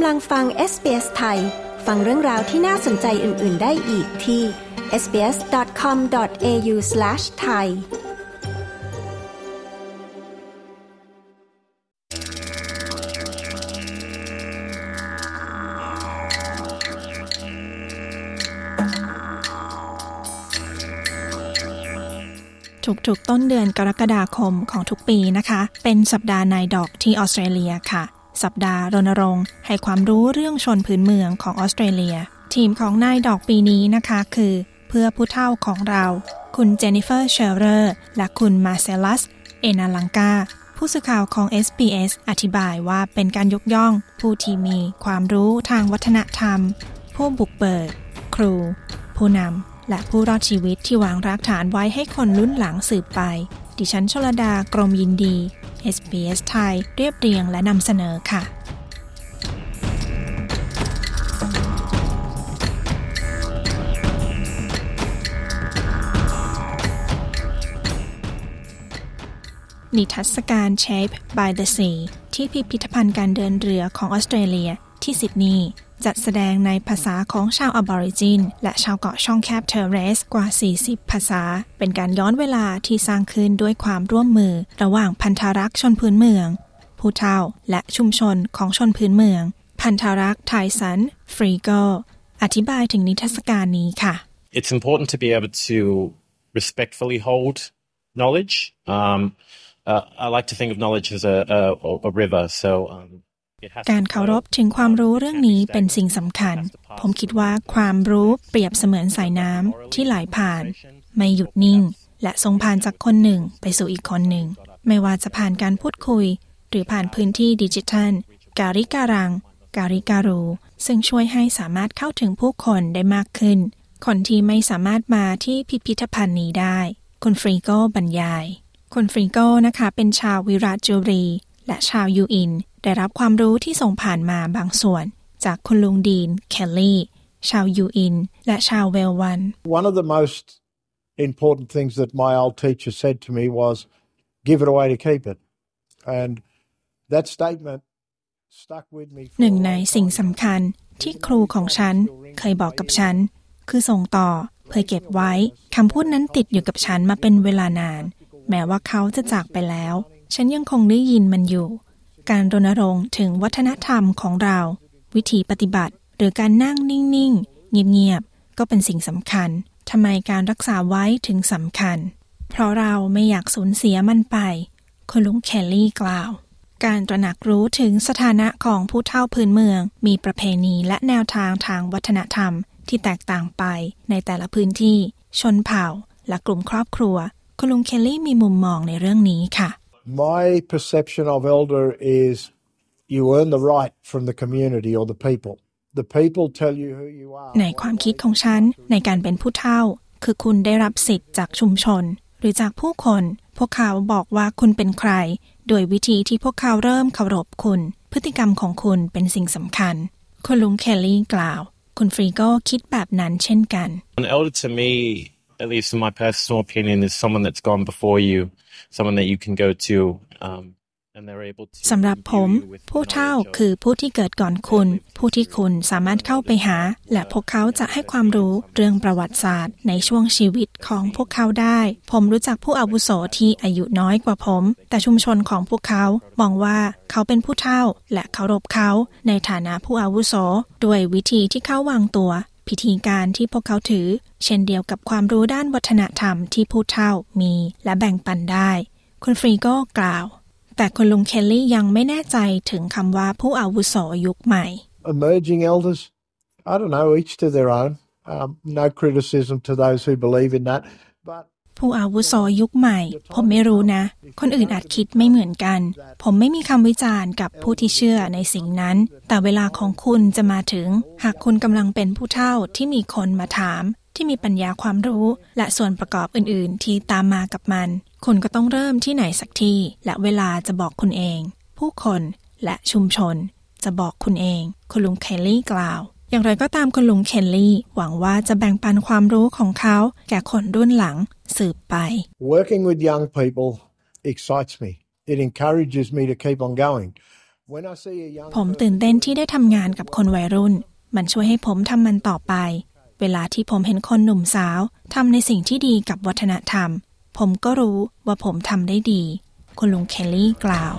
กำลังฟัง SBS ไทย ฟังเรื่องราวที่น่าสนใจอื่น ๆ ได้อีกที่ sbs.com.au/thai ทุกๆต้นเดือนกรกฎาคมของทุกปีนะคะ เป็นสัปดาห์นายดอกที่ออสเตรเลียค่ะ สัปดาห์รณรงค์ ให้ความรู้เรื่องชนพื้นเมืองของออสเตรเลีย ทีมของนายดอกปีนี้นะคะคือ เพื่อผู้เฒ่าของเรา คุณเจนิเฟอร์เชลเลอร์และคุณมาเซลัส เอนาลังกาผู้สื่อข่าวของ SBS อธิบายว่าเป็นการยกย่อง ผู้ที่มีความรู้ทางวัฒนธรรม ผู้บุกเบิกครู ผู้นำและผู้รอดชีวิตที่วางรากฐานไว้ให้คนรุ่นหลังสืบไป ดิฉันชลดากรมยินดี SBS ไทยเรียบเรียงและนำเสนอค่ะ นิทรรศการ Shaped by the Sea ที่พิพิธภัณฑ์การเดินเรือของออสเตรเลีย ที่ซิดนีย์จัดแสดงในภาษาของชาวอบอริจิน และชาวเกาะช่องแคบเทอร์เรสกว่า 40 ภาษา เป็นการย้อนเวลาที่สร้างขึ้นด้วยความร่วมมือ ระหว่างภัณฑารักษ์ชนพื้นเมือง ผู้เฒ่าและชุมชนของชนพื้นเมือง ภัณฑารักษ์ไทสัน ฟรีโกอธิบายถึงนิทรรศการนี้ค่ะ It's important to be able to respectfully hold knowledge. Um, uh, I like to think of knowledge as a, a, a river, so um, การเคารพถึงความรู้เรื่องนี้เป็นสิ่งสำคัญ ผมคิดว่าความรู้เปรียบเสมือนสายน้ำที่ไหลผ่าน ไม่หยุดนิ่ง และทรงผ่านจากคนหนึ่งไปสู่อีกคนหนึ่ง ไม่ว่าจะผ่านการพูดคุย หรือผ่านพื้นที่ดิจิทัล การิการัง การิการู ซึ่งช่วยให้สามารถเข้าถึงผู้คนได้มากขึ้น คนที่ไม่สามารถมาที่พิพิธภัณฑ์นี้ได้ คุณฟรีโกบรรยาย คุณฟรีโกนะคะเป็นชาววิราจูรี และชาวยูอิน ได้รับความรู้ที่ส่งผ่านมาบางส่วน จากคุณลุงดีน เคลลี่ ชาวยูอิน และชาวเวลวัน One of the most important things that my old teacher said to me was, give it away to keep it. And that statement stuck with me. for หนึ่ง a ใน long สิ่ง time. สำคัญที่ครูของฉันเคยบอกกับฉัน คือส่งต่อเพื่อเก็บไว้คำพูดนั้นติดอยู่กับฉันมาเป็นเวลานาน แม้ว่าเขาจะจากไปแล้ว ฉันยังคงได้ยินมันอยู่ การรณรงค์ถึงวัฒนธรรมของเรา วิธีปฏิบัติ หรือการนั่งนิ่งๆ เงียบๆ ก็เป็นสิ่งสำคัญทำไมการรักษาไว้ถึงสำคัญ เพราะเราไม่อยากสูญเสียมันไป คุณลุงเคลลี่กล่าว การตระหนักรู้ถึงสถานะของผู้เฒ่าพื้นเมือง มีประเพณีและแนวทางทางวัฒนธรรมที่แตกต่างไปในแต่ละพื้นที่ ชนเผ่า และกลุ่มครอบครัว คุณลุงเคลลี่มีมุมมองในเรื่องนี้ค่ะ My perception of elder is you earn the right from the community or the people. The people tell you who you are. ในความคิดของฉันในการเป็นผู้เฒ่า คือคุณได้รับสิทธิ์จากชุมชน หรือจากผู้คน พวกเขาบอกว่าคุณเป็นใคร โดยวิธีที่พวกเขาเริ่มเคารพคุณ พฤติกรรมของคุณเป็นสิ่งสำคัญ คุณลุงเคลลี่กล่าว คุณฟรีโกคิดแบบนั้นเช่นกัน An elder to me, at least in my personal opinion, is someone that's gone before you, someone that you can go to, um, and they're able to. สำหรับผม imbue you with ผู้เฒ่า knowledge of คือผู้ที่เกิดก่อนคุณ ผู้ที่คุณสามารถเข้าไปหา และพวกเขาจะให้ความรู้เรื่องประวัติศาสตร์ ในช่วงชีวิตของพวกเขาได้ ผมรู้จักผู้อาวุโสที่อายุน้อยกว่าผม แต่ชุมชนของพวกเขามองว่าเขาเป็นผู้เฒ่า และเคารพเขา ในฐานะผู้อาวุโสด้วยวิธีที่เขาวางตัว พิธีการที่พวกเขาถือ เช่นเดียวกับความรู้ด้านวัฒนธรรมที่ผู้เฒ่ามีและแบ่งปันได้ คุณฟรีโก้กล่าว แต่คุณลุงเคลลี่ยังไม่แน่ใจถึงคำว่าผู้อาวุโสยุคใหม่ Emerging elders, I don't know, each to their own. Um, no criticism to those who believe in that. But ผู้อาวุโสยุคใหม่ ผมไม่รู้นะ คนอื่นอาจคิดไม่เหมือนกัน ผมไม่มีคำวิจารณ์กับผู้ที่เชื่อในสิ่งนั้น แต่เวลาของคุณจะมาถึง หากคุณกำลังเป็นผู้เฒ่าที่มีคนมาถาม ที่มีปัญญาความรู้ และส่วนประกอบอื่น ๆ ที่ตามมากับมัน คุณก็ต้องเริ่มที่ไหนสักที่ และเวลาจะบอกคุณเอง ผู้คนและชุมชน จะบอกคุณเอง คุณลุงเคลลี่กล่าวอย่างไรก็ตามคุณลุงเคนลี่หวังว่าจะแบ่งปันความรู้ของเขา แก่คนรุ่นหลัง สืบไป working with young people excites me. It encourages me to keep on going. When I see a young ผมตื่นเต้นที่ได้ทำงานกับคนวัยรุ่น มันช่วยให้ผมทำมันต่อไป เวลาที่ผมเห็นคนหนุ่มสาวทำในสิ่งที่ดีกับวัฒนธรรม ผมก็รู้ว่าผมทำได้ดี คุณลุงเคลลี่กล่าว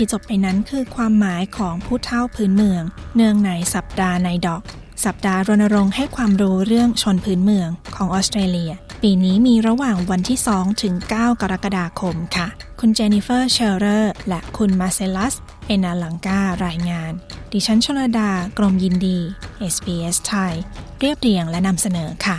ที่จบไปนั้นคือความหมายของผู้เฒ่าพื้นเมือง เนื่องในสัปดาห์ในดอก สัปดาห์รณรงค์ให้ความรู้เรื่องชนพื้นเมืองของออสเตรเลีย ปีนี้มีระหว่างวันที่ 2 ถึง 9 กรกฎาคมค่ะ คุณเจนนิเฟอร์เชลเลอร์และคุณมาเซลัสเอนาลังการายงาน ดิฉันชลดากรมยินดี SBS ไทย เรียบเรียงและนำเสนอค่ะ